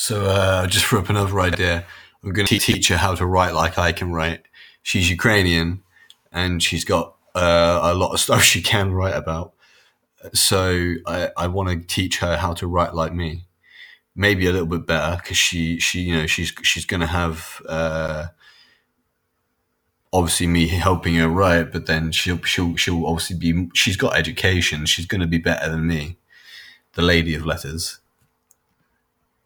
So uh, just for up another idea, I'm going to teach her how to write like I can write. She's Ukrainian, and she's got uh, a lot of stuff she can write about. So I, I want to teach her how to write like me, maybe a little bit better because she she you know she's she's going to have uh, obviously me helping her write, but then she'll she'll she'll obviously be she's got education. She's going to be better than me, the lady of letters.